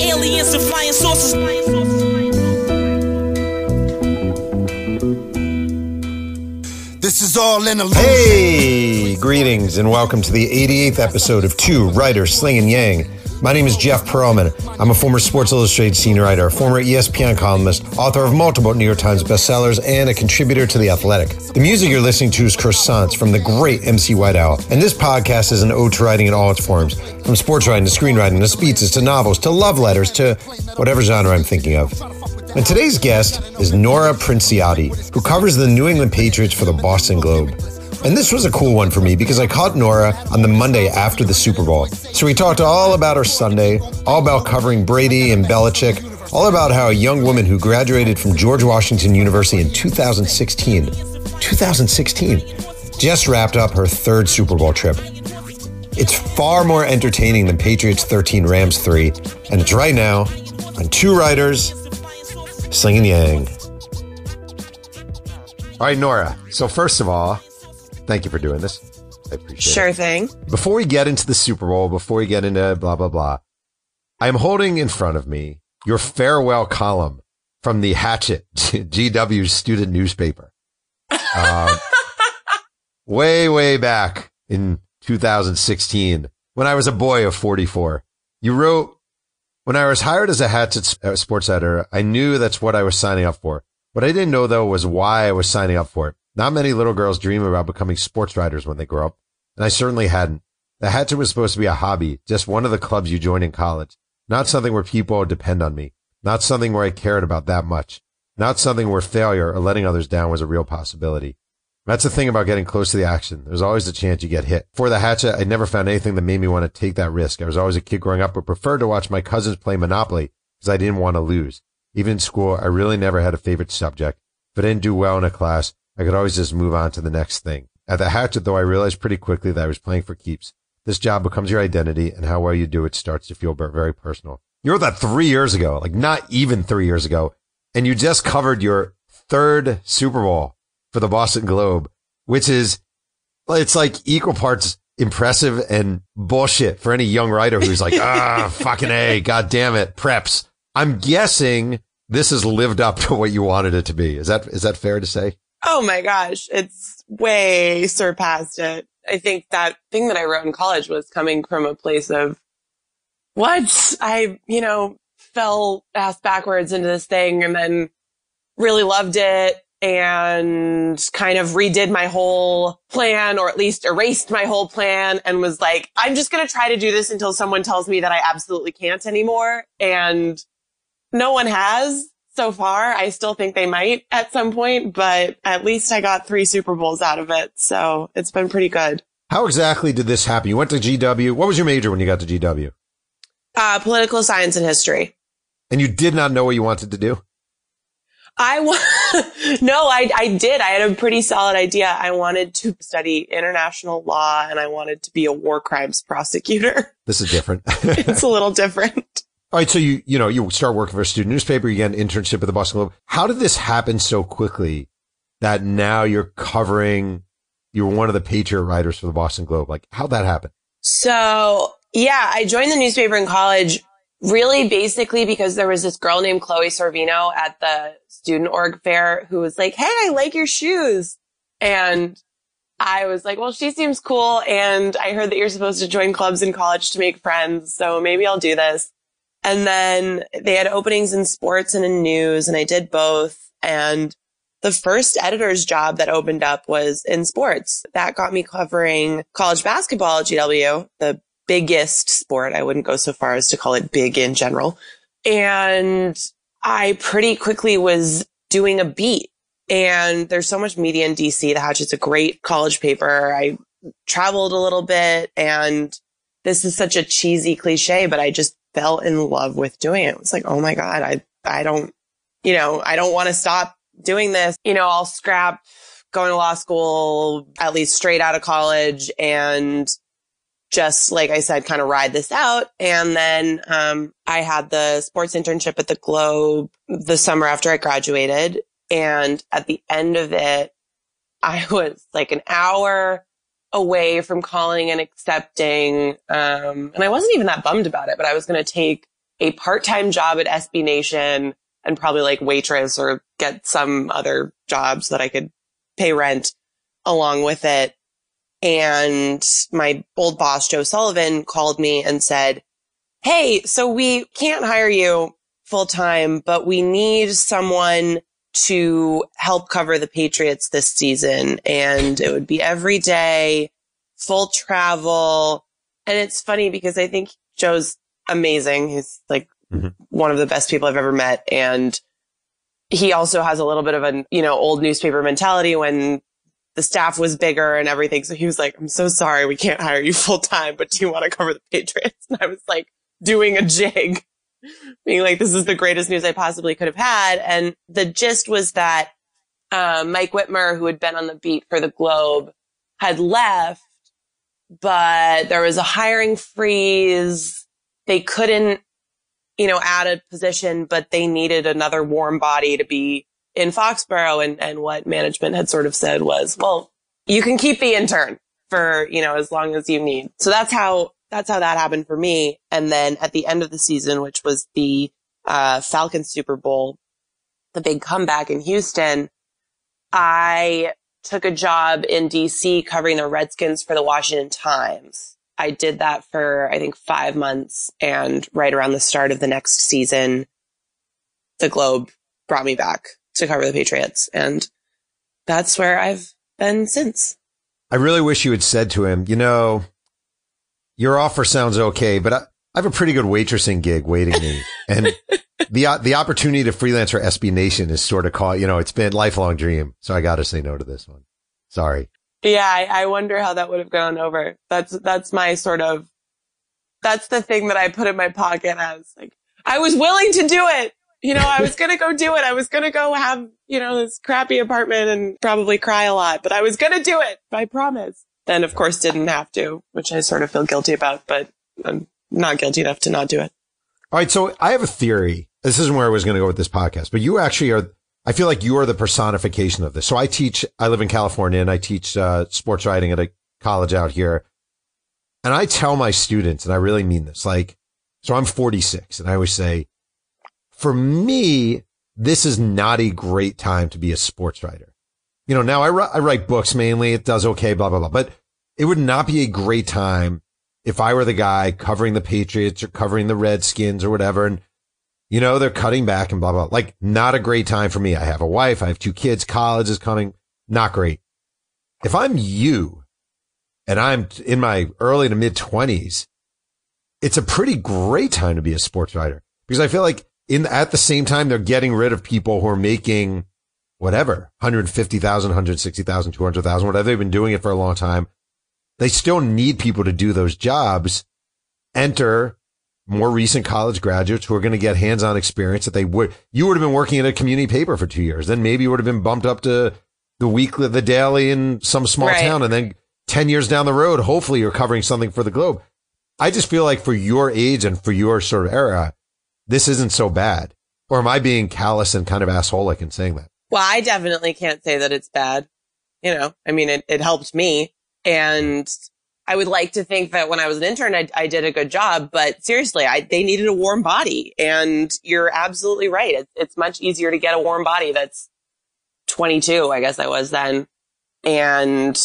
Aliens and flying saucers. This is all in a Hey, greetings and welcome to the 88th episode of Two Writers Slinging Yang. My name is Jeff Pearlman. I'm a former Sports Illustrated senior writer, former ESPN columnist, author of multiple New York Times bestsellers, and a contributor to The Athletic. The music you're listening to is Croissants from the great MC White Owl. And this podcast is an ode to writing in all its forms, from sports writing to screenwriting to speeches to novels to love letters to whatever genre I'm thinking of. And today's guest is Nora Princiotti, who covers the New England Patriots for the Boston Globe. And this was a cool one for me because I caught Nora on the Monday after the Super Bowl. So we talked all about her Sunday, all about covering Brady and Belichick, all about how a young woman who graduated from George Washington University in 2016, 2016, just wrapped up her third Super Bowl trip. It's far more entertaining than Patriots 13, Rams 3, and it's right now on Two Writers Slinging Yang. All right, Nora. So, first of all, thank you for doing this. I appreciate Sure it. Sure thing. Before we get into the Super Bowl, before we get into blah, blah, blah, I'm holding in front of me your farewell column from the Hatchet, GW student newspaper. Uh, way, way back in 2016 when I was a boy of 44. You wrote, when I was hired as a Hatchet uh, sports editor, I knew that's what I was signing up for. What I didn't know though was why I was signing up for it. Not many little girls dream about becoming sports writers when they grow up, and I certainly hadn't. The Hatchet was supposed to be a hobby, just one of the clubs you join in college. Not something where people would depend on me. Not something where I cared about that much. Not something where failure or letting others down was a real possibility. That's the thing about getting close to the action. There's always a chance you get hit. For the hatchet, I never found anything that made me want to take that risk. I was always a kid growing up who preferred to watch my cousins play Monopoly because I didn't want to lose. Even in school, I really never had a favorite subject. If I didn't do well in a class, I could always just move on to the next thing. At the hatchet, though, I realized pretty quickly that I was playing for keeps. This job becomes your identity and how well you do it starts to feel very personal. You wrote that three years ago, like not even three years ago. And you just covered your third Super Bowl for the Boston Globe, which is, it's like equal parts impressive and bullshit for any young writer who's like, ah, fucking A, god damn it, preps. I'm guessing this has lived up to what you wanted it to be. Is that, is that fair to say? Oh my gosh, it's way surpassed it. I think that thing that I wrote in college was coming from a place of what I, you know, fell ass backwards into this thing and then really loved it and kind of redid my whole plan or at least erased my whole plan and was like, I'm just going to try to do this until someone tells me that I absolutely can't anymore. And no one has so far. I still think they might at some point, but at least I got three Super Bowls out of it. So it's been pretty good. How exactly did this happen? You went to GW. What was your major when you got to GW? Uh, political science and history. And you did not know what you wanted to do? I wa- no, I, I did. I had a pretty solid idea. I wanted to study international law and I wanted to be a war crimes prosecutor. This is different. it's a little different. All right. So you, you know, you start working for a student newspaper, you get an internship at the Boston Globe. How did this happen so quickly that now you're covering, you're one of the Patriot writers for the Boston Globe? Like how'd that happen? So yeah, I joined the newspaper in college really basically because there was this girl named Chloe Sorvino at the student org fair who was like, Hey, I like your shoes. And I was like, well, she seems cool. And I heard that you're supposed to join clubs in college to make friends. So maybe I'll do this. And then they had openings in sports and in news and I did both. And the first editor's job that opened up was in sports. That got me covering college basketball at GW, the biggest sport. I wouldn't go so far as to call it big in general. And I pretty quickly was doing a beat and there's so much media in DC. The Hatchet's a great college paper. I traveled a little bit and this is such a cheesy cliche, but I just fell in love with doing it. It was like, oh my God, I, I don't, you know, I don't want to stop doing this. You know, I'll scrap going to law school, at least straight out of college and just like I said, kind of ride this out. And then, um, I had the sports internship at the Globe the summer after I graduated. And at the end of it, I was like an hour away from calling and accepting. Um, and I wasn't even that bummed about it, but I was going to take a part-time job at SB Nation and probably like waitress or get some other jobs that I could pay rent along with it. And my old boss, Joe Sullivan, called me and said, Hey, so we can't hire you full time, but we need someone to help cover the Patriots this season. And it would be every day, full travel. And it's funny because I think Joe's amazing. He's like mm-hmm. one of the best people I've ever met. And he also has a little bit of a, you know, old newspaper mentality when the staff was bigger and everything. So he was like, I'm so sorry. We can't hire you full time, but do you want to cover the Patriots? And I was like doing a jig being like, this is the greatest news I possibly could have had. And the gist was that, um, Mike Whitmer, who had been on the beat for the Globe, had left, but there was a hiring freeze. They couldn't, you know, add a position, but they needed another warm body to be in Foxborough. And, and what management had sort of said was, well, you can keep the intern for, you know, as long as you need. So that's how that's how that happened for me. And then at the end of the season, which was the uh, Falcons Super Bowl, the big comeback in Houston, I took a job in DC covering the Redskins for the Washington Times. I did that for, I think, five months. And right around the start of the next season, the Globe brought me back to cover the Patriots. And that's where I've been since. I really wish you had said to him, you know, your offer sounds okay, but I, I have a pretty good waitressing gig waiting me. And the, the opportunity to freelance for SB Nation is sort of caught, you know, it's been lifelong dream. So I got to say no to this one. Sorry. Yeah. I, I wonder how that would have gone over. That's, that's my sort of, that's the thing that I put in my pocket as like, I was willing to do it. You know, I was going to go do it. I was going to go have, you know, this crappy apartment and probably cry a lot, but I was going to do it. I promise then of course didn't have to, which I sort of feel guilty about, but I'm not guilty enough to not do it. All right. So I have a theory. This isn't where I was going to go with this podcast, but you actually are, I feel like you are the personification of this. So I teach, I live in California and I teach uh, sports writing at a college out here. And I tell my students, and I really mean this, like, so I'm 46 and I always say, for me, this is not a great time to be a sports writer you know, now I, I write books mainly. It does okay, blah, blah, blah. But it would not be a great time if I were the guy covering the Patriots or covering the Redskins or whatever. And, you know, they're cutting back and blah, blah. Like, not a great time for me. I have a wife. I have two kids. College is coming. Not great. If I'm you and I'm in my early to mid twenties, it's a pretty great time to be a sports writer because I feel like in at the same time, they're getting rid of people who are making whatever, 150,000, 160,000, 200,000, whatever. They've been doing it for a long time. They still need people to do those jobs. Enter more recent college graduates who are going to get hands-on experience that they would, you would have been working at a community paper for two years. Then maybe you would have been bumped up to the weekly, the daily in some small right. town. And then 10 years down the road, hopefully you're covering something for the Globe. I just feel like for your age and for your sort of era, this isn't so bad. Or am I being callous and kind of assholic in saying that? Well, I definitely can't say that it's bad. You know, I mean, it, it helped me. And I would like to think that when I was an intern, I, I did a good job, but seriously, I, they needed a warm body. And you're absolutely right. It, it's much easier to get a warm body that's 22, I guess I was then, and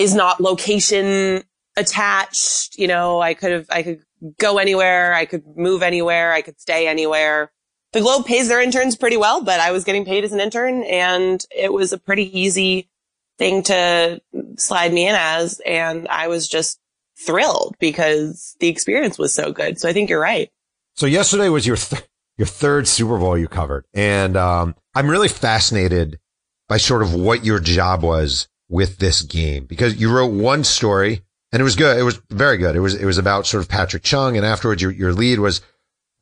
is not location attached. You know, I could have, I could go anywhere. I could move anywhere. I could stay anywhere the Globe pays their interns pretty well, but I was getting paid as an intern and it was a pretty easy thing to slide me in as. And I was just thrilled because the experience was so good. So I think you're right. So yesterday was your, th- your third Super Bowl you covered. And, um, I'm really fascinated by sort of what your job was with this game because you wrote one story and it was good. It was very good. It was, it was about sort of Patrick Chung. And afterwards your, your lead was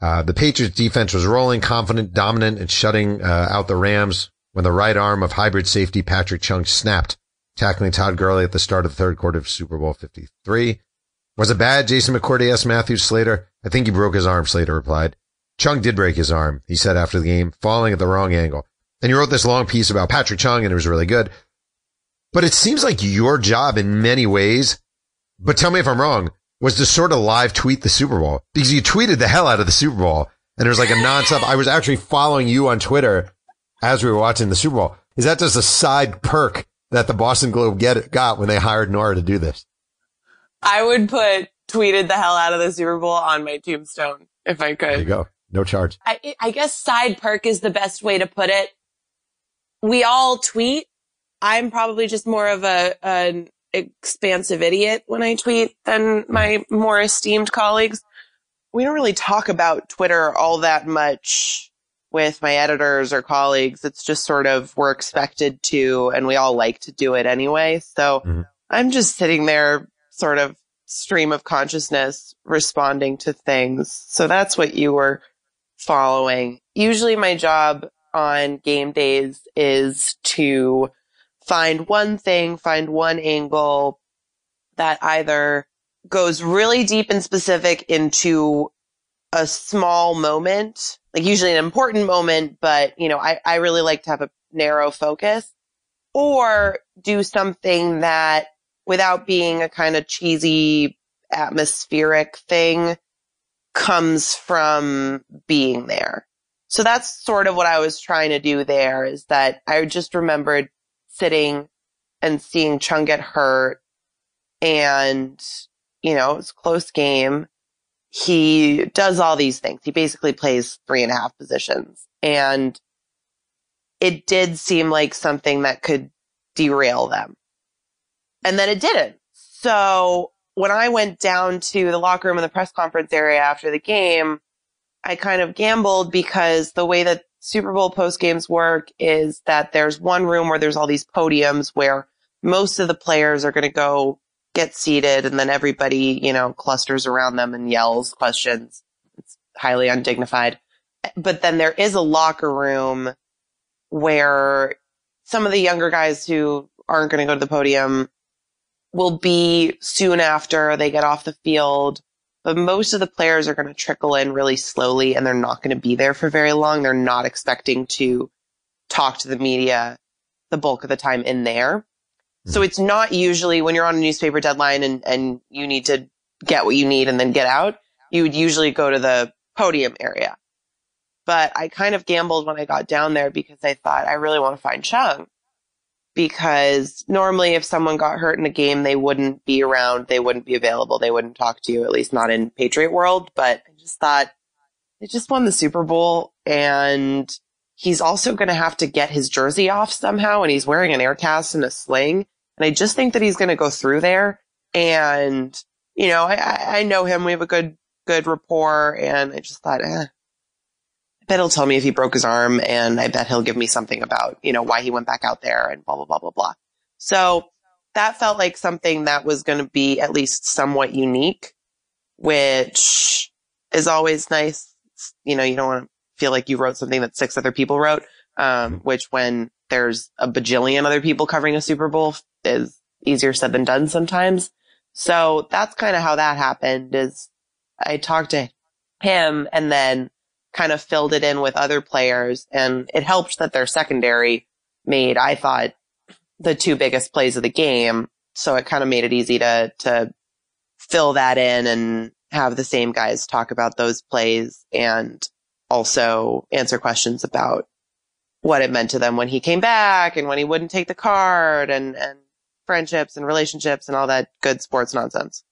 uh, the Patriots defense was rolling, confident, dominant, and shutting uh, out the Rams when the right arm of hybrid safety Patrick Chung snapped, tackling Todd Gurley at the start of the third quarter of Super Bowl 53. Was it bad? Jason McCourty asked Matthew Slater. I think he broke his arm, Slater replied. Chung did break his arm, he said after the game, falling at the wrong angle. And you wrote this long piece about Patrick Chung and it was really good. But it seems like your job in many ways, but tell me if I'm wrong, was to sort of live tweet the Super Bowl because you tweeted the hell out of the Super Bowl and there was like a nonstop. I was actually following you on Twitter as we were watching the Super Bowl. Is that just a side perk that the Boston Globe get got when they hired Nora to do this? I would put tweeted the hell out of the Super Bowl on my tombstone if I could. There you go. No charge. I, I guess side perk is the best way to put it. We all tweet. I'm probably just more of a, an expansive idiot when I tweet than my more esteemed colleagues. We don't really talk about Twitter all that much with my editors or colleagues. It's just sort of we're expected to, and we all like to do it anyway. So Mhm. I'm just sitting there sort of stream of consciousness responding to things. So that's what you were following. Usually my job on game days is to find one thing, find one angle that either goes really deep and specific into a small moment, like usually an important moment, but you know, I, I really like to have a narrow focus or do something that without being a kind of cheesy atmospheric thing comes from being there. So that's sort of what I was trying to do there is that I just remembered sitting and seeing Chung get hurt and, you know, it's a close game. He does all these things. He basically plays three and a half positions and it did seem like something that could derail them. And then it didn't. So when I went down to the locker room in the press conference area after the game, I kind of gambled because the way that Super Bowl post games work is that there's one room where there's all these podiums where most of the players are going to go get seated and then everybody, you know, clusters around them and yells questions. It's highly undignified. But then there is a locker room where some of the younger guys who aren't going to go to the podium will be soon after they get off the field. But most of the players are going to trickle in really slowly and they're not going to be there for very long. They're not expecting to talk to the media the bulk of the time in there. So hmm. it's not usually when you're on a newspaper deadline and, and you need to get what you need and then get out, you would usually go to the podium area. But I kind of gambled when I got down there because I thought I really want to find Chung. Because normally if someone got hurt in a game, they wouldn't be around, they wouldn't be available, they wouldn't talk to you, at least not in Patriot world. But I just thought they just won the Super Bowl and he's also going to have to get his jersey off somehow and he's wearing an air cast and a sling. And I just think that he's going to go through there. And, you know, I- I, know him. We have a good, good rapport. And I just thought, eh, bet he'll tell me if he broke his arm. And I bet he'll give me something about, you know, why he went back out there and blah, blah, blah, blah, blah. So that felt like something that was going to be at least somewhat unique, which is always nice. You know, you don't want to feel like you wrote something that six other people wrote, um, which when there's a bajillion other people covering a Super Bowl is easier said than done sometimes. So that's kind of how that happened is I talked to him and then kind of filled it in with other players and it helped that their secondary made, I thought, the two biggest plays of the game. So it kind of made it easy to, to fill that in and have the same guys talk about those plays and also answer questions about what it meant to them when he came back and when he wouldn't take the card and, and friendships and relationships and all that good sports nonsense.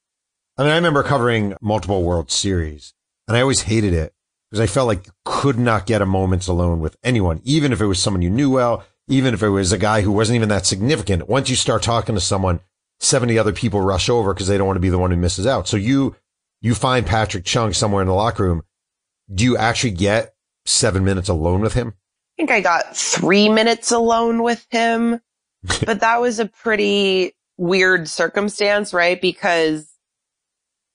I mean, I remember covering multiple World Series and I always hated it because I felt like you could not get a moment's alone with anyone, even if it was someone you knew well, even if it was a guy who wasn't even that significant. Once you start talking to someone, 70 other people rush over because they don't want to be the one who misses out. So you, you find Patrick Chung somewhere in the locker room. Do you actually get seven minutes alone with him? I think I got three minutes alone with him, but that was a pretty weird circumstance, right? Because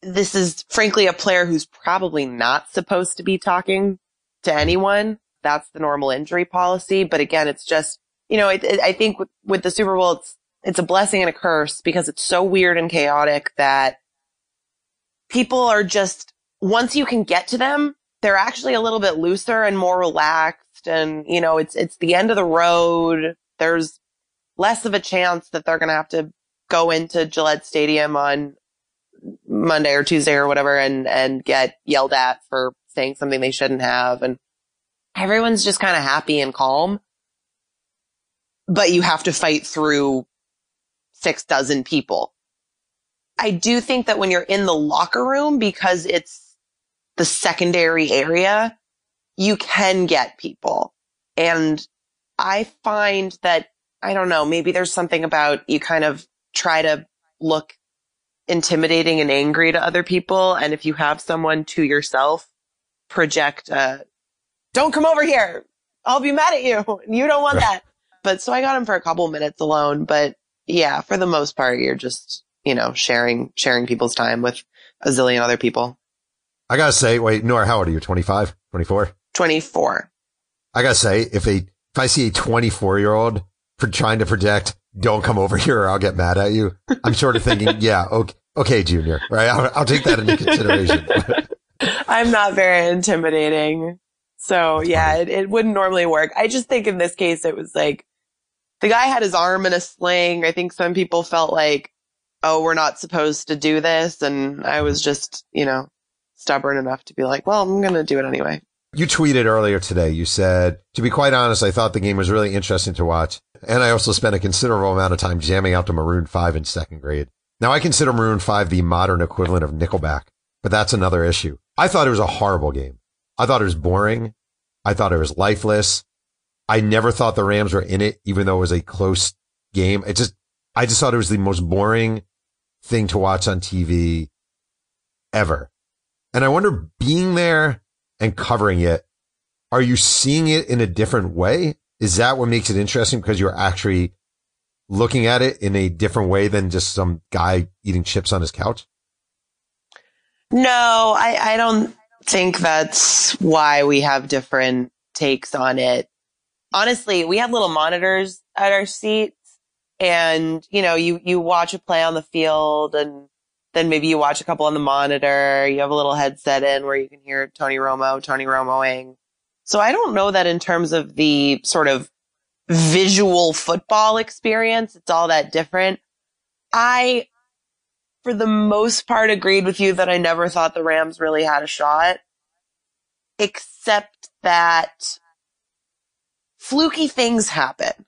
this is frankly a player who's probably not supposed to be talking to anyone. That's the normal injury policy. But again, it's just, you know, it, it, I think with, with the Super Bowl, it's, it's a blessing and a curse because it's so weird and chaotic that people are just, once you can get to them, they're actually a little bit looser and more relaxed. And, you know, it's, it's the end of the road. There's less of a chance that they're going to have to go into Gillette Stadium on Monday or Tuesday or whatever and, and get yelled at for saying something they shouldn't have. And everyone's just kind of happy and calm. But you have to fight through six dozen people. I do think that when you're in the locker room, because it's the secondary area, you can get people. And I find that, I don't know, maybe there's something about you kind of try to look intimidating and angry to other people. And if you have someone to yourself project, uh, don't come over here. I'll be mad at you. You don't want that. But so I got him for a couple minutes alone. But yeah, for the most part, you're just, you know, sharing, sharing people's time with a zillion other people. I gotta say, wait, Nora, how old are you? 25, 24? 24. I gotta say, if a, if I see a 24 year old for trying to project, don't come over here or I'll get mad at you. I'm sort of thinking, yeah, okay, okay, junior, right? I'll, I'll take that into consideration. I'm not very intimidating. So yeah, it, it wouldn't normally work. I just think in this case, it was like the guy had his arm in a sling. I think some people felt like, oh, we're not supposed to do this. And I was mm-hmm. just, you know, stubborn enough to be like, well, I'm going to do it anyway. You tweeted earlier today. You said, to be quite honest, I thought the game was really interesting to watch. And I also spent a considerable amount of time jamming out to Maroon 5 in second grade. Now I consider Maroon 5 the modern equivalent of Nickelback, but that's another issue. I thought it was a horrible game. I thought it was boring. I thought it was lifeless. I never thought the Rams were in it, even though it was a close game. It just, I just thought it was the most boring thing to watch on TV ever. And I wonder being there and covering it, are you seeing it in a different way? Is that what makes it interesting? Because you're actually looking at it in a different way than just some guy eating chips on his couch? No, I, I don't think that's why we have different takes on it. Honestly, we had little monitors at our seats and, you know, you, you watch a play on the field and then maybe you watch a couple on the monitor. You have a little headset in where you can hear Tony Romo, Tony Romoing. So I don't know that in terms of the sort of visual football experience, it's all that different. I, for the most part, agreed with you that I never thought the Rams really had a shot, except that fluky things happen.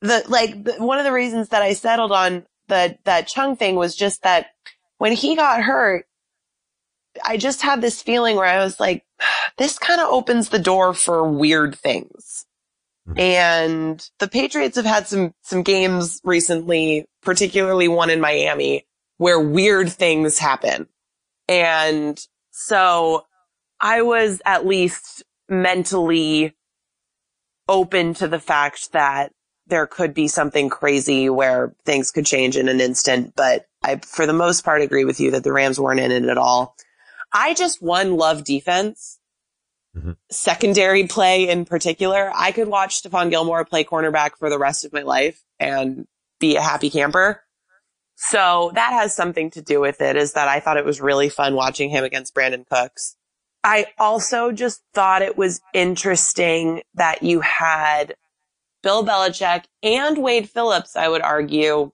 The, like, one of the reasons that I settled on the, that Chung thing was just that when he got hurt, I just had this feeling where I was like, this kind of opens the door for weird things. Mm-hmm. And the Patriots have had some, some games recently, particularly one in Miami where weird things happen. And so I was at least mentally open to the fact that there could be something crazy where things could change in an instant. But I, for the most part, agree with you that the Rams weren't in it at all. I just one love defense. Mm-hmm. Secondary play in particular. I could watch Stephon Gilmore play cornerback for the rest of my life and be a happy camper. So that has something to do with it is that I thought it was really fun watching him against Brandin Cooks. I also just thought it was interesting that you had Bill Belichick and Wade Phillips, I would argue,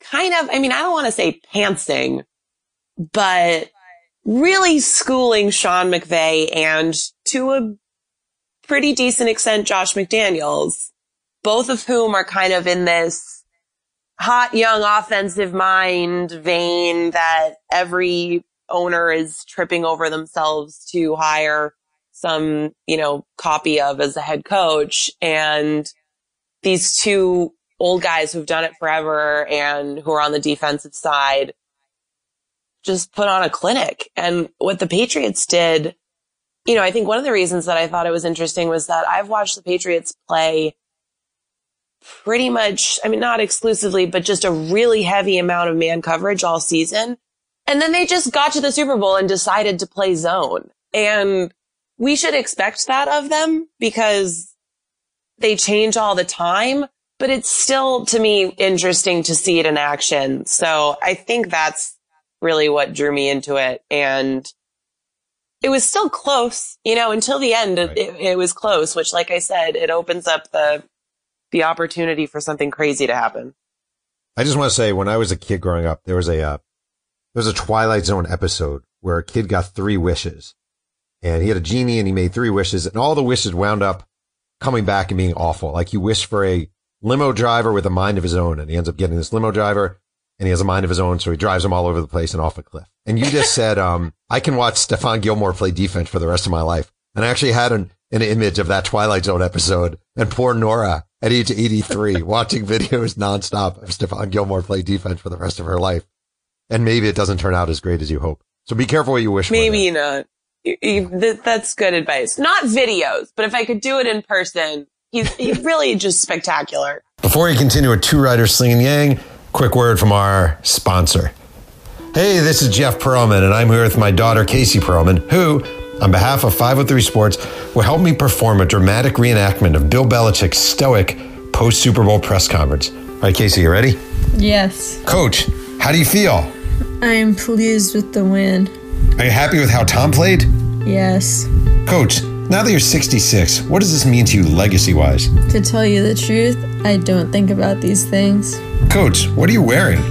kind of, I mean, I don't want to say pantsing, but really schooling Sean McVay and to a pretty decent extent, Josh McDaniels, both of whom are kind of in this hot young offensive mind vein that every owner is tripping over themselves to hire some, you know, copy of as a head coach. And these two old guys who've done it forever and who are on the defensive side just put on a clinic. And what the Patriots did, you know, I think one of the reasons that I thought it was interesting was that I've watched the Patriots play pretty much, I mean, not exclusively, but just a really heavy amount of man coverage all season. And then they just got to the Super Bowl and decided to play zone. And we should expect that of them because they change all the time but it's still to me interesting to see it in action. So I think that's really what drew me into it. And it was still close, you know, until the end, right. it, it, was close, which like I said, it opens up the, the opportunity for something crazy to happen. I just want to say when I was a kid growing up, there was a, uh, there's a Twilight Zone episode where a kid got three wishes and he had a genie and he made three wishes and all the wishes wound up coming back and being awful. Like he wished for a limo driver with a mind of his own and he ends up getting this limo driver and he has a mind of his own. So he drives him all over the place and off a cliff. And you just said, um, I can watch Stephon Gilmore play defense for the rest of my life. And I actually had an, an image of that Twilight Zone episode and poor Nora at age 83 watching videos nonstop of Stephon Gilmore play defense for the rest of her life. And maybe it doesn't turn out as great as you hope. So be careful what you wish for. Maybe for. not. You- you- th- That's good advice. Not videos, but if I could do it in person, he's, he's really just spectacular. Before we continue with Two Writers Slinging Yang, quick word from our sponsor. Hey, this is Jeff Pearlman, and I'm here with my daughter, Casey Pearlman, who, on behalf of 503 Sports, will help me perform a dramatic reenactment of Bill Belichick's stoic post Super Bowl press conference. All right, Casey, you ready? Yes, Coach, how do you feel? I am pleased with the win. Are you happy with how Tom played? Yes. Coach, now that you're 66, what does this mean to you legacy wise? To tell you the truth, I don't think about these things. Coach, what are you wearing?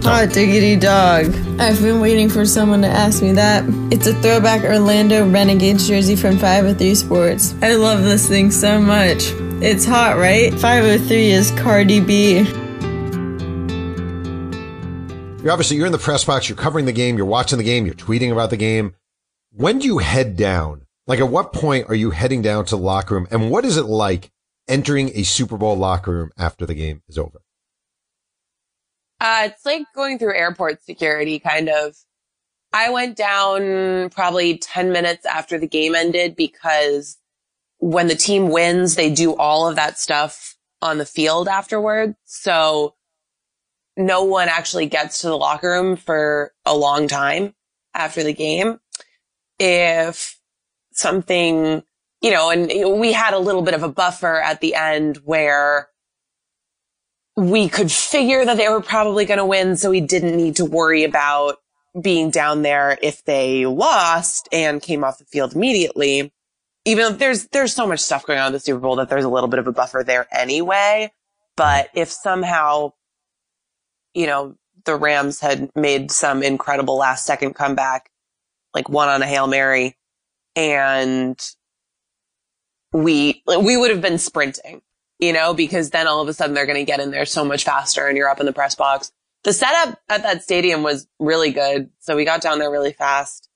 Hot diggity dog. I've been waiting for someone to ask me that. It's a throwback Orlando Renegades jersey from 503 Sports. I love this thing so much. It's hot, right? 503 is Cardi B. You're obviously you're in the press box, you're covering the game, you're watching the game, you're tweeting about the game. When do you head down? Like at what point are you heading down to the locker room? And what is it like entering a Super Bowl locker room after the game is over? Uh, it's like going through airport security, kind of. I went down probably 10 minutes after the game ended because when the team wins, they do all of that stuff on the field afterwards. So no one actually gets to the locker room for a long time after the game. If something, you know, and we had a little bit of a buffer at the end where we could figure that they were probably going to win. So we didn't need to worry about being down there if they lost and came off the field immediately. Even there's, there's so much stuff going on in the Super Bowl that there's a little bit of a buffer there anyway. But if somehow, you know, the Rams had made some incredible last second comeback, like one on a Hail Mary and we, we would have been sprinting you know, because then all of a sudden they're going to get in there so much faster and you're up in the press box. The setup at that stadium was really good. So we got down there really fast.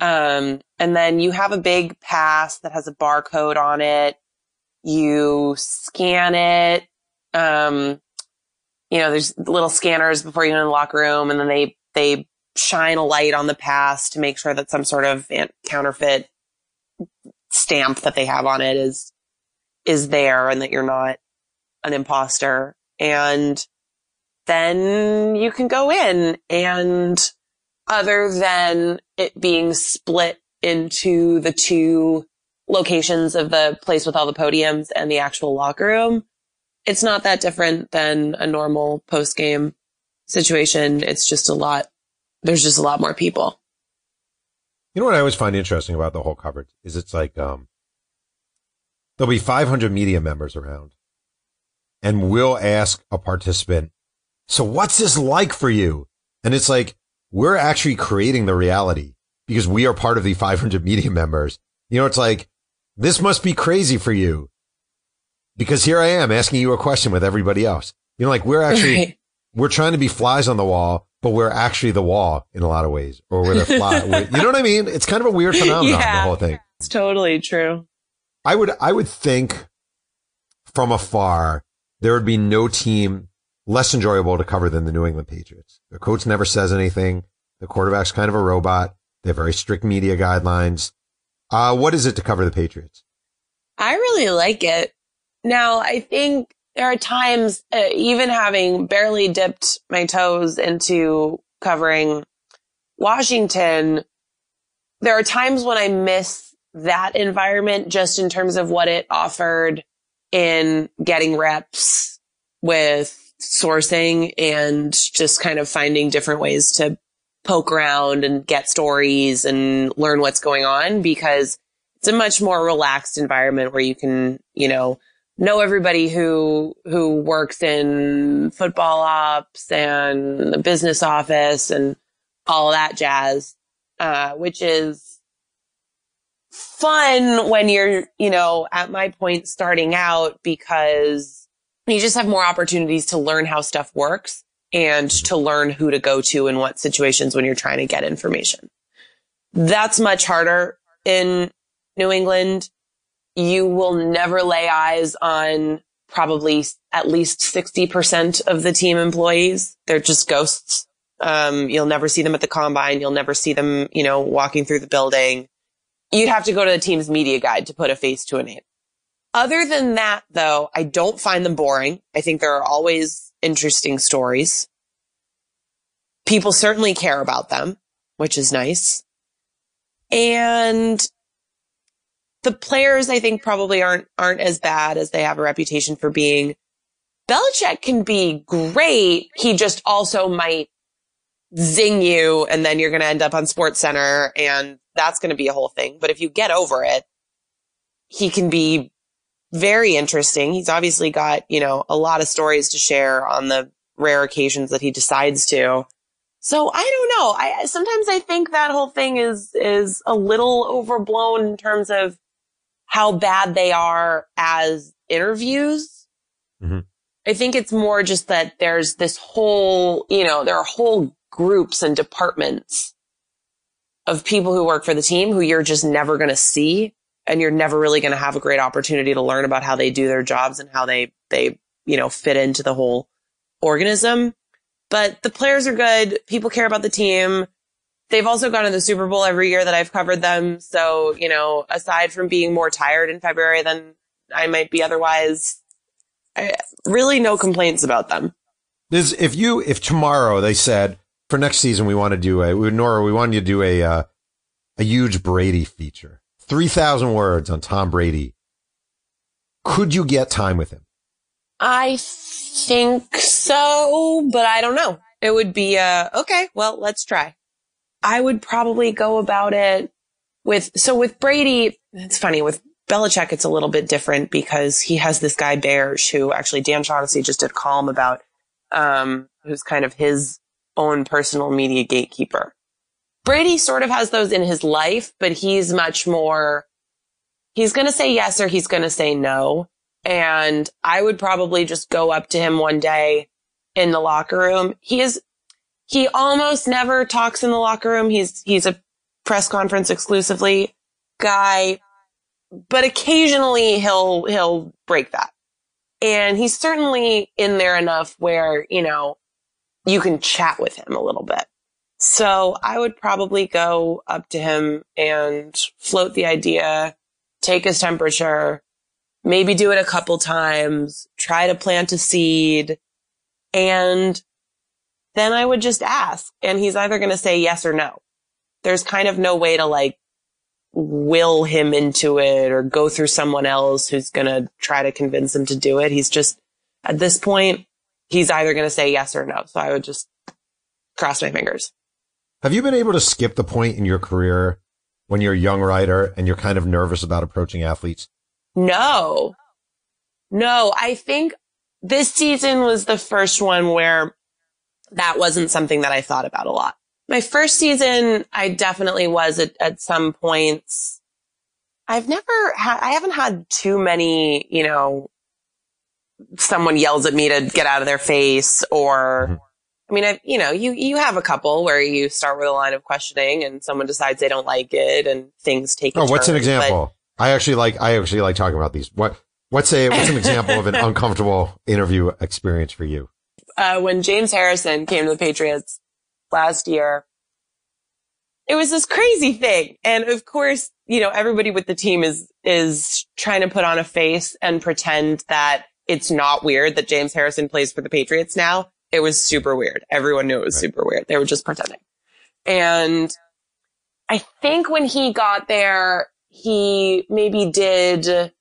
Um, and then you have a big pass that has a barcode on it. You scan it. Um, you know, there's little scanners before you go in the locker room and then they, they shine a light on the pass to make sure that some sort of counterfeit stamp that they have on it is is there and that you're not an imposter. And then you can go in and other than it being split into the two locations of the place with all the podiums and the actual locker room, it's not that different than a normal post game situation. It's just a lot, there's just a lot more people. You know what I always find interesting about the whole coverage is it's like, um, there'll be 500 media members around and we'll ask a participant, so what's this like for you? And it's like, we're actually creating the reality because we are part of the 500 media members. You know, it's like, this must be crazy for you because here I am asking you a question with everybody else. You know, like we're actually, Right. we're trying to be flies on the wall, but we're actually the wall in a lot of ways or we're the fly. we- you know what I mean? It's kind of a weird phenomenon, the whole thing. It's totally true. I would I would think from afar there would be no team less enjoyable to cover than the New England Patriots. The coach never says anything. The quarterback's kind of a robot. They have very strict media guidelines. Uh, what is it to cover the Patriots? I really like it. Now, I think there are times, uh, even having barely dipped my toes into covering Washington, there are times when I miss that environment just in terms of what it offered in getting reps with sourcing and just kind of finding different ways to poke around and get stories and learn what's going on because it's a much more relaxed environment where you can, you know, know everybody who who works in football ops and the business office and all that jazz, uh, which is fun when you're, you know, at my point starting out because you just have more opportunities to learn how stuff works and to learn who to go to in what situations when you're trying to get information. That's much harder in New England. You will never lay eyes on probably at least 60% of the team employees. They're just ghosts. Um, you'll never see them at the combine. You'll never see them, you know, walking through the building. You'd have to go to the team's media guide to put a face to a name. Other than that, though, I don't find them boring. I think there are always interesting stories. People certainly care about them, which is nice. And the players, I think, probably aren't aren't as bad as they have a reputation for being. Belichick can be great. He just also might zing you, and then you're going to end up on Sports Center, and that's going to be a whole thing. But if you get over it, he can be very interesting. He's obviously got you know a lot of stories to share on the rare occasions that he decides to. So I don't know. I sometimes I think that whole thing is is a little overblown in terms of how bad they are as interviews. Mm-hmm. I think it's more just that there's this whole, you know, there are whole groups and departments of people who work for the team who you're just never going to see and you're never really going to have a great opportunity to learn about how they do their jobs and how they, they, you know, fit into the whole organism. But the players are good. People care about the team. They've also gone to the Super Bowl every year that I've covered them. So, you know, aside from being more tired in February than I might be otherwise, I, really no complaints about them. Is if you if tomorrow they said for next season we want to do a we, Nora we want you to do a uh, a huge Brady feature, three thousand words on Tom Brady. Could you get time with him? I think so, but I don't know. It would be uh okay. Well, let's try. I would probably go about it with, so with Brady, it's funny with Belichick, it's a little bit different because he has this guy Berj who actually Dan Shaughnessy just did column about, um, who's kind of his own personal media gatekeeper. Brady sort of has those in his life, but he's much more, he's going to say yes or he's going to say no. And I would probably just go up to him one day in the locker room. He is he almost never talks in the locker room. He's, he's a press conference exclusively guy, but occasionally he'll, he'll break that. And he's certainly in there enough where, you know, you can chat with him a little bit. So I would probably go up to him and float the idea, take his temperature, maybe do it a couple times, try to plant a seed and then I would just ask and he's either going to say yes or no. There's kind of no way to like will him into it or go through someone else who's going to try to convince him to do it. He's just at this point, he's either going to say yes or no. So I would just cross my fingers. Have you been able to skip the point in your career when you're a young writer and you're kind of nervous about approaching athletes? No, no, I think this season was the first one where that wasn't something that I thought about a lot. My first season, I definitely was at, at some points. I've never had, I haven't had too many, you know, someone yells at me to get out of their face or, mm-hmm. I mean, I, you know, you, you have a couple where you start with a line of questioning and someone decides they don't like it and things take. Oh, what's turn, an example? I actually like, I actually like talking about these. What, what's a, what's an example of an uncomfortable interview experience for you? Uh, when James Harrison came to the Patriots last year, it was this crazy thing. And of course, you know, everybody with the team is, is trying to put on a face and pretend that it's not weird that James Harrison plays for the Patriots now. It was super weird. Everyone knew it was right. super weird. They were just pretending. And I think when he got there, he maybe did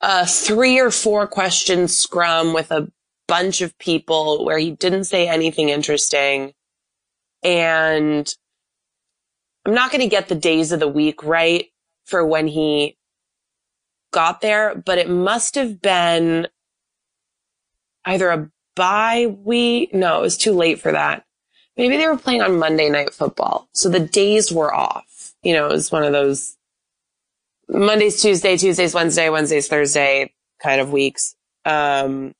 a three or four question scrum with a bunch of people where he didn't say anything interesting. And I'm not going to get the days of the week right for when he got there, but it must have been either a bye week. No, it was too late for that. maybe they were playing on Monday night football. So the days were off. You know, it was one of those Mondays, Tuesday, Tuesdays, Wednesday, Wednesdays, Thursday kind of weeks. Um,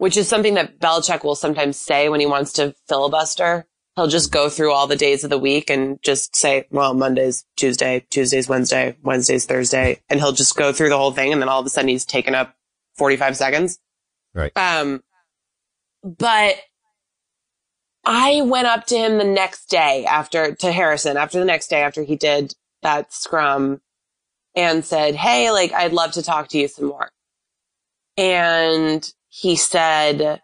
which is something that Belichick will sometimes say when he wants to filibuster. He'll just go through all the days of the week and just say, well, Monday's Tuesday, Tuesday's Wednesday, Wednesday's Thursday. And he'll just go through the whole thing. And then all of a sudden he's taken up 45 seconds. Right. Um, but I went up to him the next day after, to Harrison, after the next day after he did that scrum and said, Hey, like, I'd love to talk to you some more. And he said,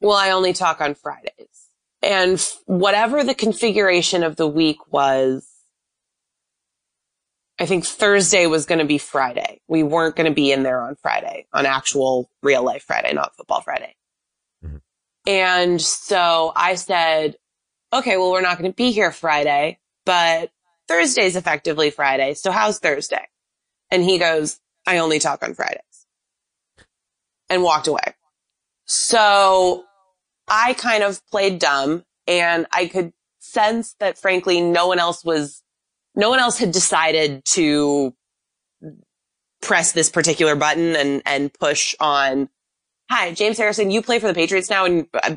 well, I only talk on Fridays. And f- whatever the configuration of the week was, I think Thursday was going to be Friday. We weren't going to be in there on Friday, on actual real life Friday, not football Friday. Mhm. And so I said, okay, well, we're not going to be here Friday, but Thursday's effectively Friday. So how's Thursday? And he goes, I only talk on Fridays and walked away. So I kind of played dumb and I could sense that frankly, no one else was, no one else had decided to press this particular button and, and push on, hi, James Harrison, you play for the Patriots now and uh,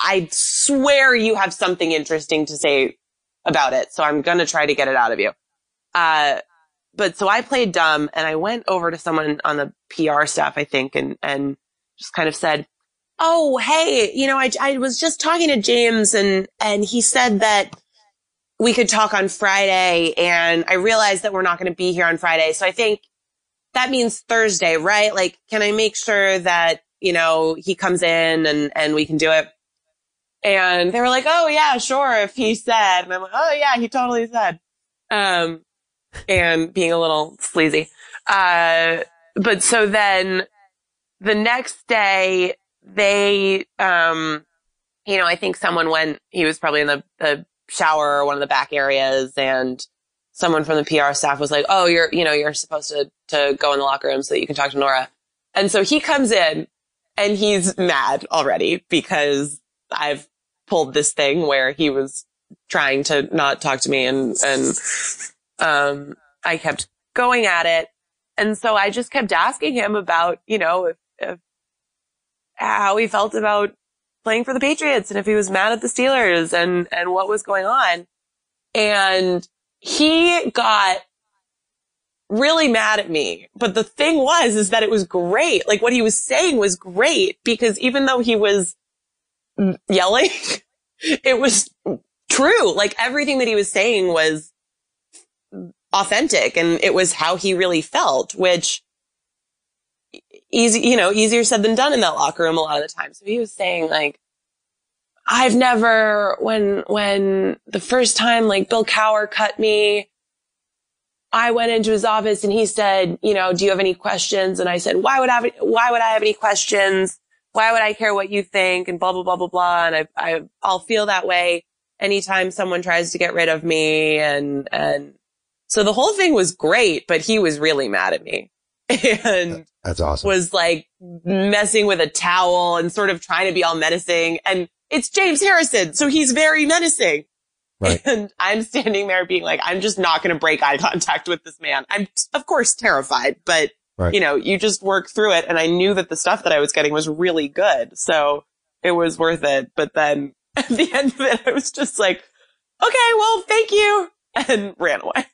I swear you have something interesting to say about it. So I'm going to try to get it out of you. Uh, but so I played dumb and I went over to someone on the PR staff, I think, and, and just kind of said, Oh, hey, you know, I, I was just talking to James and, and he said that we could talk on Friday and I realized that we're not going to be here on Friday. So I think that means Thursday, right? Like, can I make sure that, you know, he comes in and, and we can do it? And they were like, Oh yeah, sure. If he said, and I'm like, Oh yeah, he totally said. Um, and being a little sleazy. Uh, but so then the next day they, um, you know, I think someone went, he was probably in the, the shower or one of the back areas and someone from the PR staff was like, Oh, you're, you know, you're supposed to, to go in the locker room so that you can talk to Nora. And so he comes in and he's mad already because I've pulled this thing where he was trying to not talk to me and, and, um, I kept going at it. And so I just kept asking him about, you know, if, if, how he felt about playing for the Patriots and if he was mad at the Steelers and, and what was going on. And he got really mad at me. But the thing was, is that it was great. Like what he was saying was great because even though he was yelling, it was true. Like everything that he was saying was authentic and it was how he really felt, which easy, you know, easier said than done in that locker room a lot of the time. So he was saying like, I've never, when, when the first time like Bill Cowher cut me, I went into his office and he said, you know, do you have any questions? And I said, why would I have, why would I have any questions? Why would I care what you think? And blah, blah, blah, blah, blah. And I, I, I'll feel that way anytime someone tries to get rid of me. And, and so the whole thing was great, but he was really mad at me and That's awesome. was like messing with a towel and sort of trying to be all menacing. And it's James Harrison. So he's very menacing. Right. And I'm standing there being like, I'm just not going to break eye contact with this man. I'm of course terrified, but Right. you know, you just work through it. And I knew that the stuff that I was getting was really good. So it was worth it. But then at the end of it, I was just like, okay, well, thank you and ran away.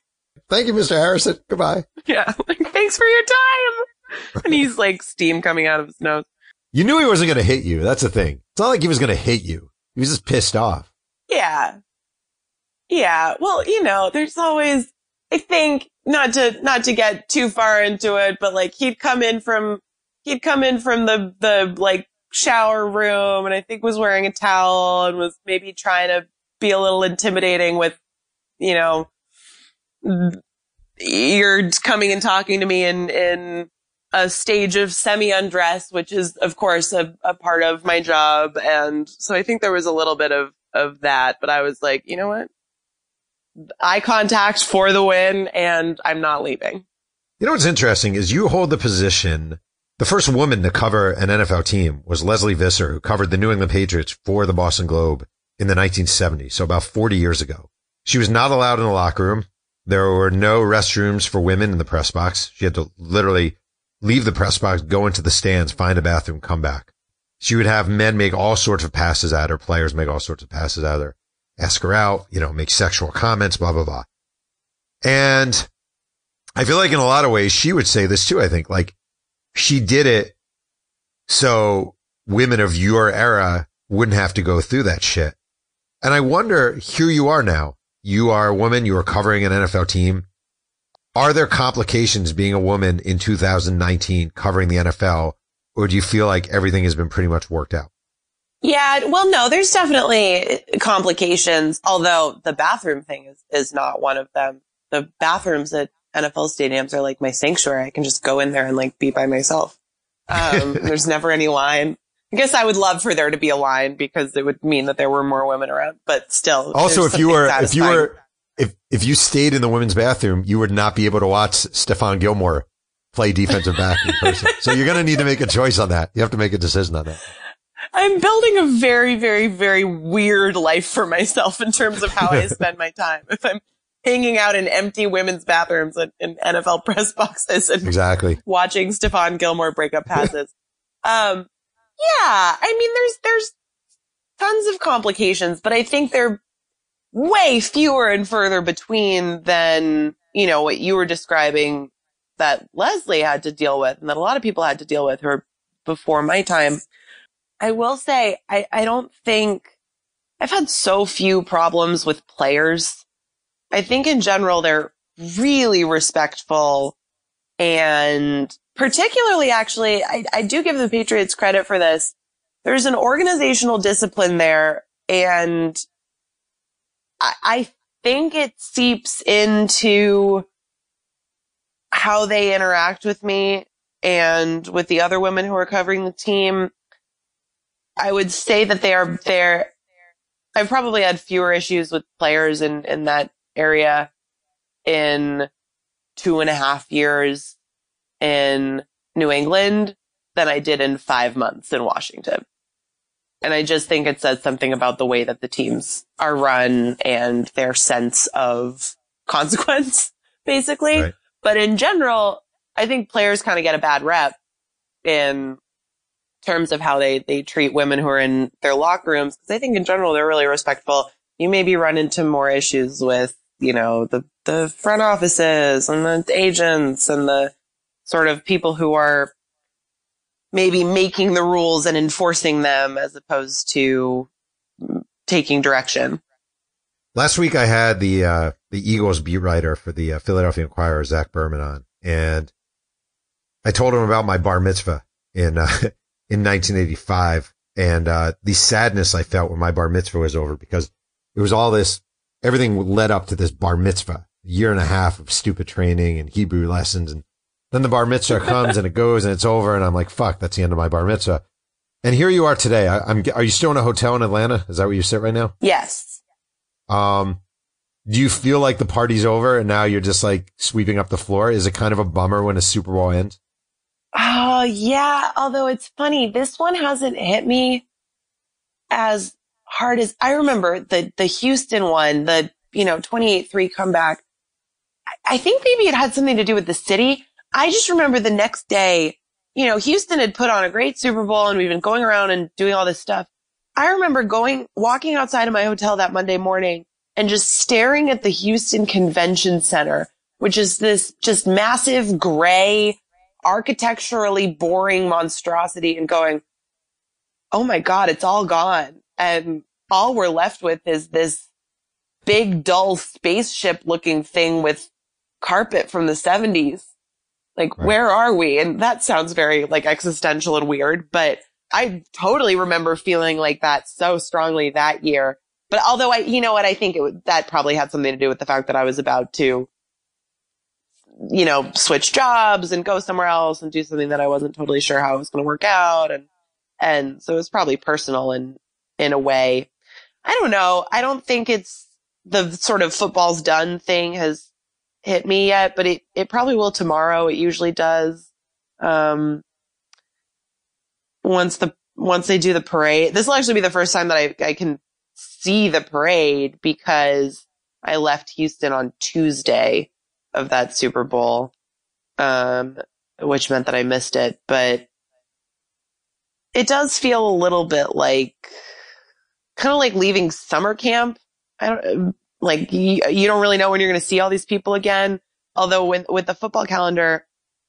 Thank you, Mr. Harrison. Goodbye. Yeah. Like, thanks for your time. And he's like steam coming out of his nose. You knew he wasn't going to hit you. That's the thing. It's not like he was going to hit you. He was just pissed off. Yeah. Yeah. Well, you know, there's always, I think not to, not to get too far into it, but like he'd come in from, he'd come in from the, the like shower room and I think was wearing a towel and was maybe trying to be a little intimidating with, you know, you're coming and talking to me in, in a stage of semi undress, which is of course a, a part of my job. And so I think there was a little bit of, of that, but I was like, you know what? Eye contact for the win and I'm not leaving. You know what's interesting is you hold the position The first woman to cover an NFL team was Lesley Visser, who covered the New England Patriots for the Boston Globe in the 1970s. So about 40 years ago. She was not allowed in the locker room. There were no restrooms for women in the press box. She had to literally leave the press box, go into the stands, find a bathroom, come back. She would have men make all sorts of passes at her, players make all sorts of passes at her, ask her out, you know, make sexual comments, blah, blah, blah. And I feel like in a lot of ways, she would say this too. I think like she did it so women of your era wouldn't have to go through that shit. And I wonder, here you are now. You are a woman. You are covering an NFL team. Are there complications being a woman in 2019 covering the NFL? Or do you feel like everything has been pretty much worked out? Yeah, well, no, there's definitely complications, although the bathroom thing is, is not one of them. The bathrooms at NFL stadiums are like my sanctuary. I can just go in there and like be by myself. Um, there's never any line. I guess I would love for there to be a line because it would mean that there were more women around, but still. Also, if you were, if you were, if, if you stayed in the women's bathroom, you would not be able to watch Stephon Gilmore play defensive back in person. So you're going to need to make a choice on that. You have to make a decision on that. I'm building a very, very, very weird life for myself in terms of how I spend my time. If I'm hanging out in empty women's bathrooms and in NFL press boxes and Exactly. watching Stephon Gilmore break up passes. um, yeah, I mean, there's, there's tons of complications, but I think they're way fewer and further between than, you know, what you were describing that Lesley had to deal with and that a lot of people had to deal with are before my time. I will say, I, I don't think I've had so few problems with players. I think in general, they're really respectful and particularly actually, I, I do give the Patriots credit for this. There's an organizational discipline there and I, I think it seeps into how they interact with me and with the other women who are covering the team. I would say that they are there. I've probably had fewer issues with players in, in that area in two and a half years in New England than I did in five months in Washington. And I just think it says something about the way that the teams are run and their sense of consequence, basically. Right. But in general, I think players kind of get a bad rep in terms of how they, they treat women who are in their locker rooms. Cause I think in general, they're really respectful. You maybe run into more issues with, you know, the, the front offices and the agents and the sort of people who are maybe making the rules and enforcing them as opposed to taking direction. Last week I had the, uh, the Eagles beat writer for the uh, Philadelphia Inquirer, Zach Berman on, and I told him about my bar mitzvah in, uh, in 1985 and, uh, the sadness I felt when my bar mitzvah was over because it was all this, everything led up to this bar mitzvah, a year and a half of stupid training and Hebrew lessons. And then the bar mitzvah comes and it goes and it's over. And I'm like, fuck, that's the end of my bar mitzvah. And here you are today. I, I'm, are you still in a hotel in Atlanta? Is that where you sit right now? Yes. Um, do you feel like the party's over and now you're just like sweeping up the floor? Is it kind of a bummer when a Super Bowl ends? Oh, yeah. Although it's funny, this one hasn't hit me as hard as I remember the, the Houston one, the, you know, 28-3 comeback. I, I think maybe it had something to do with the city. I just remember the next day, you know, Houston had put on a great Super Bowl and we've been going around and doing all this stuff. I remember going, walking outside of my hotel that Monday morning and just staring at the Houston Convention Center, which is this just massive gray, architecturally boring monstrosity and going, Oh my God, it's all gone. And all we're left with is this big, dull spaceship looking thing with carpet from the seventies. Like, Right. where are we? And that sounds very like existential and weird, but I totally remember feeling like that so strongly that year. But although I, you know what, I think it that probably had something to do with the fact that I was about to, you know, switch jobs and go somewhere else and do something that I wasn't totally sure how it was going to work out. And, and so it was probably personal in, in a way. I don't know. I don't think it's the sort of football's done thing has hit me yet, but it, it probably will tomorrow. It usually does. Um, once the once they do the parade, this will actually be the first time that I, I can see the parade because I left Houston on Tuesday of that Super Bowl, um, which meant that I missed it. But it does feel a little bit like kind of like leaving summer camp. I don't like you, you don't really know when you're going to see all these people again. Although with with the football calendar,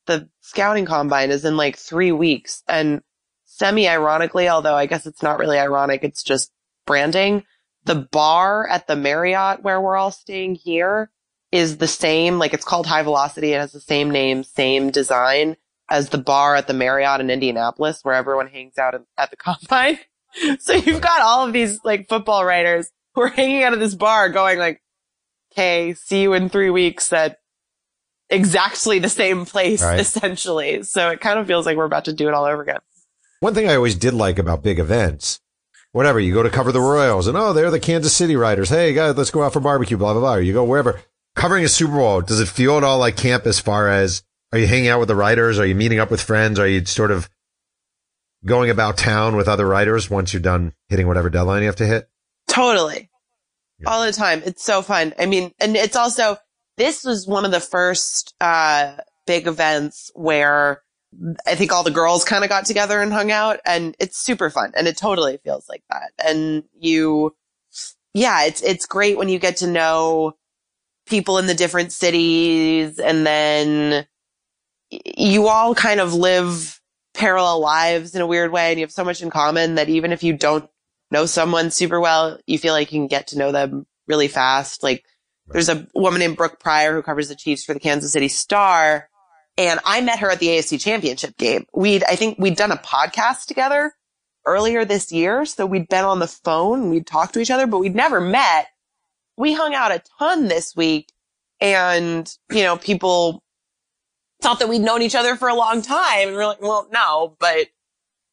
the scouting combine is in like three weeks, and semi ironically, although I guess it's not really ironic, it's just branding. The bar at the Marriott where we're all staying here is the same, like it's called High Velocity. It has the same name, same design as the bar at the Marriott in Indianapolis where everyone hangs out at the combine. so you've got all of these like football writers who are hanging out of this bar going like, okay, see you in three weeks at exactly the same place, Right. essentially. So it kind of feels like we're about to do it all over again. One thing I always did like about big events, whatever, you go to cover the Royals and oh, they're the Kansas City Riders. Hey guys, let's go out for barbecue, blah, blah, blah. Or you go wherever. Covering a Super Bowl, does it feel at all like camp as far as are you hanging out with the writers? Are you meeting up with friends? Are you sort of going about town with other writers once you're done hitting whatever deadline you have to hit? Totally. Yeah. All the time. It's so fun. I mean, and it's also, this was one of the first, uh, big events where I think all the girls kind of got together and hung out and it's super fun and it totally feels like that. And you, yeah, it's, it's great when you get to know people in the different cities and then you all kind of live parallel lives in a weird way and you have so much in common that even if you don't know someone super well, you feel like you can get to know them really fast. Like there's a woman named Brooke Pryor who covers the Chiefs for the Kansas City Star. And I met her at the AFC championship game. We'd, I think we'd done a podcast together earlier this year. So we'd been on the phone, we'd talked to each other, but we'd never met. We hung out a ton this week and, you know, people thought that we'd known each other for a long time. And we're like, well, no, but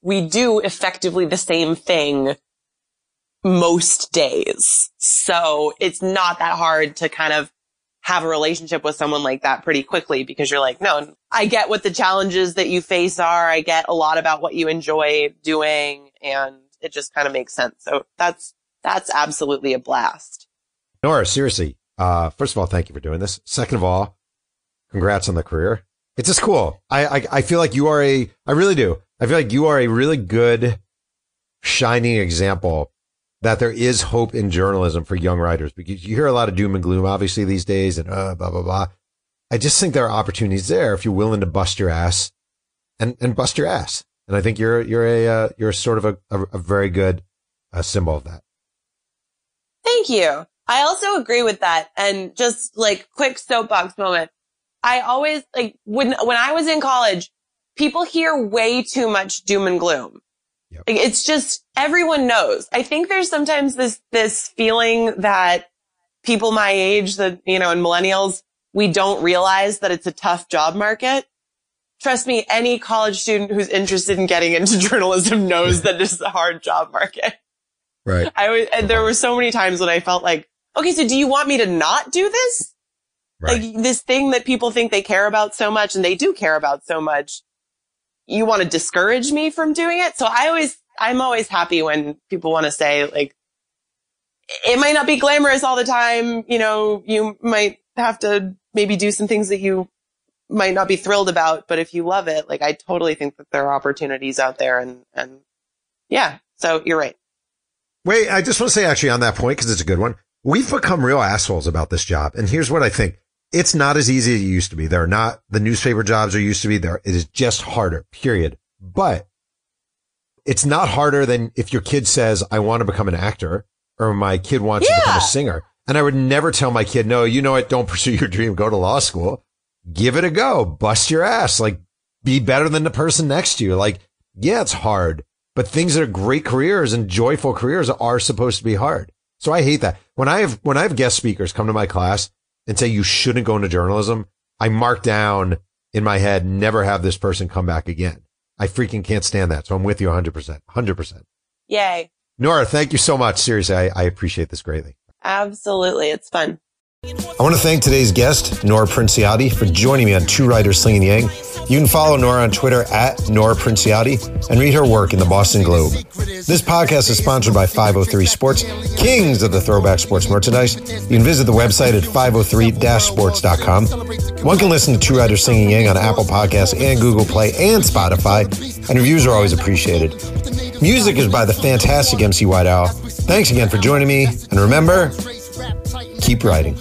we do effectively the same thing most days. So it's not that hard to kind of have a relationship with someone like that pretty quickly because you're like, no, I get what the challenges that you face are. I get a lot about what you enjoy doing and it just kind of makes sense. So that's, that's absolutely a blast. Nora, seriously, uh, first of all, thank you for doing this. Second of all, congrats on the career. It's just cool. I, I, I feel like you are a, I really do. I feel like you are a really good, shining example that there is hope in journalism for young writers because you hear a lot of doom and gloom, obviously these days and, uh, blah, blah, blah. I just think there are opportunities there if you're willing to bust your ass and, and bust your ass. And I think you're, you're a, uh, you're sort of a, a, a very good uh, symbol of that. Thank you. I also agree with that. And just like quick soapbox moment. I always like when, when I was in college, people hear way too much doom and gloom. Yep. Like, it's just everyone knows. I think there's sometimes this, this feeling that people my age that, you know, and millennials, we don't realize that it's a tough job market. Trust me, any college student who's interested in getting into journalism knows that this is a hard job market. Right. I was, and there were so many times when I felt like, okay, so do you want me to not do this? Right. Like this thing that people think they care about so much and they do care about so much. You want to discourage me from doing it. So I always, I'm always happy when people want to say like, it might not be glamorous all the time. You know, you might have to maybe do some things that you might not be thrilled about, but if you love it, like I totally think that there are opportunities out there and, and yeah. So you're right. Wait, I just want to say actually on that point, because it's a good one. We've become real assholes about this job. And here's what I think. It's not as easy as it used to be. There are not the newspaper jobs are used to be there. It is just harder, period. But it's not harder than if your kid says, I want to become an actor or my kid wants to become a singer. And I would never tell my kid, no, you know what? Don't pursue your dream. Go to law school. Give it a go. Bust your ass. Like be better than the person next to you. Like, yeah, it's hard, but things that are great careers and joyful careers are supposed to be hard. So I hate that. When I have, when I have guest speakers come to my class and say you shouldn't go into journalism, I mark down in my head, never have this person come back again. I freaking can't stand that. So I'm with you 100%, 100%. Yay. Nora, thank you so much. Seriously, I, I appreciate this greatly. Absolutely. It's fun. I want to thank today's guest, Nora Princiotti, for joining me on Two Writers Slinging Yang. You can follow Nora on Twitter at Nora Princiotti and read her work in the Boston Globe. This podcast is sponsored by 503 Sports, kings of the throwback sports merchandise. You can visit the website at 503-sports.com. One can listen to Two Writers Slinging Yang on Apple Podcasts and Google Play and Spotify, and reviews are always appreciated. Music is by the fantastic MC White Owl. Thanks again for joining me, and remember, keep writing.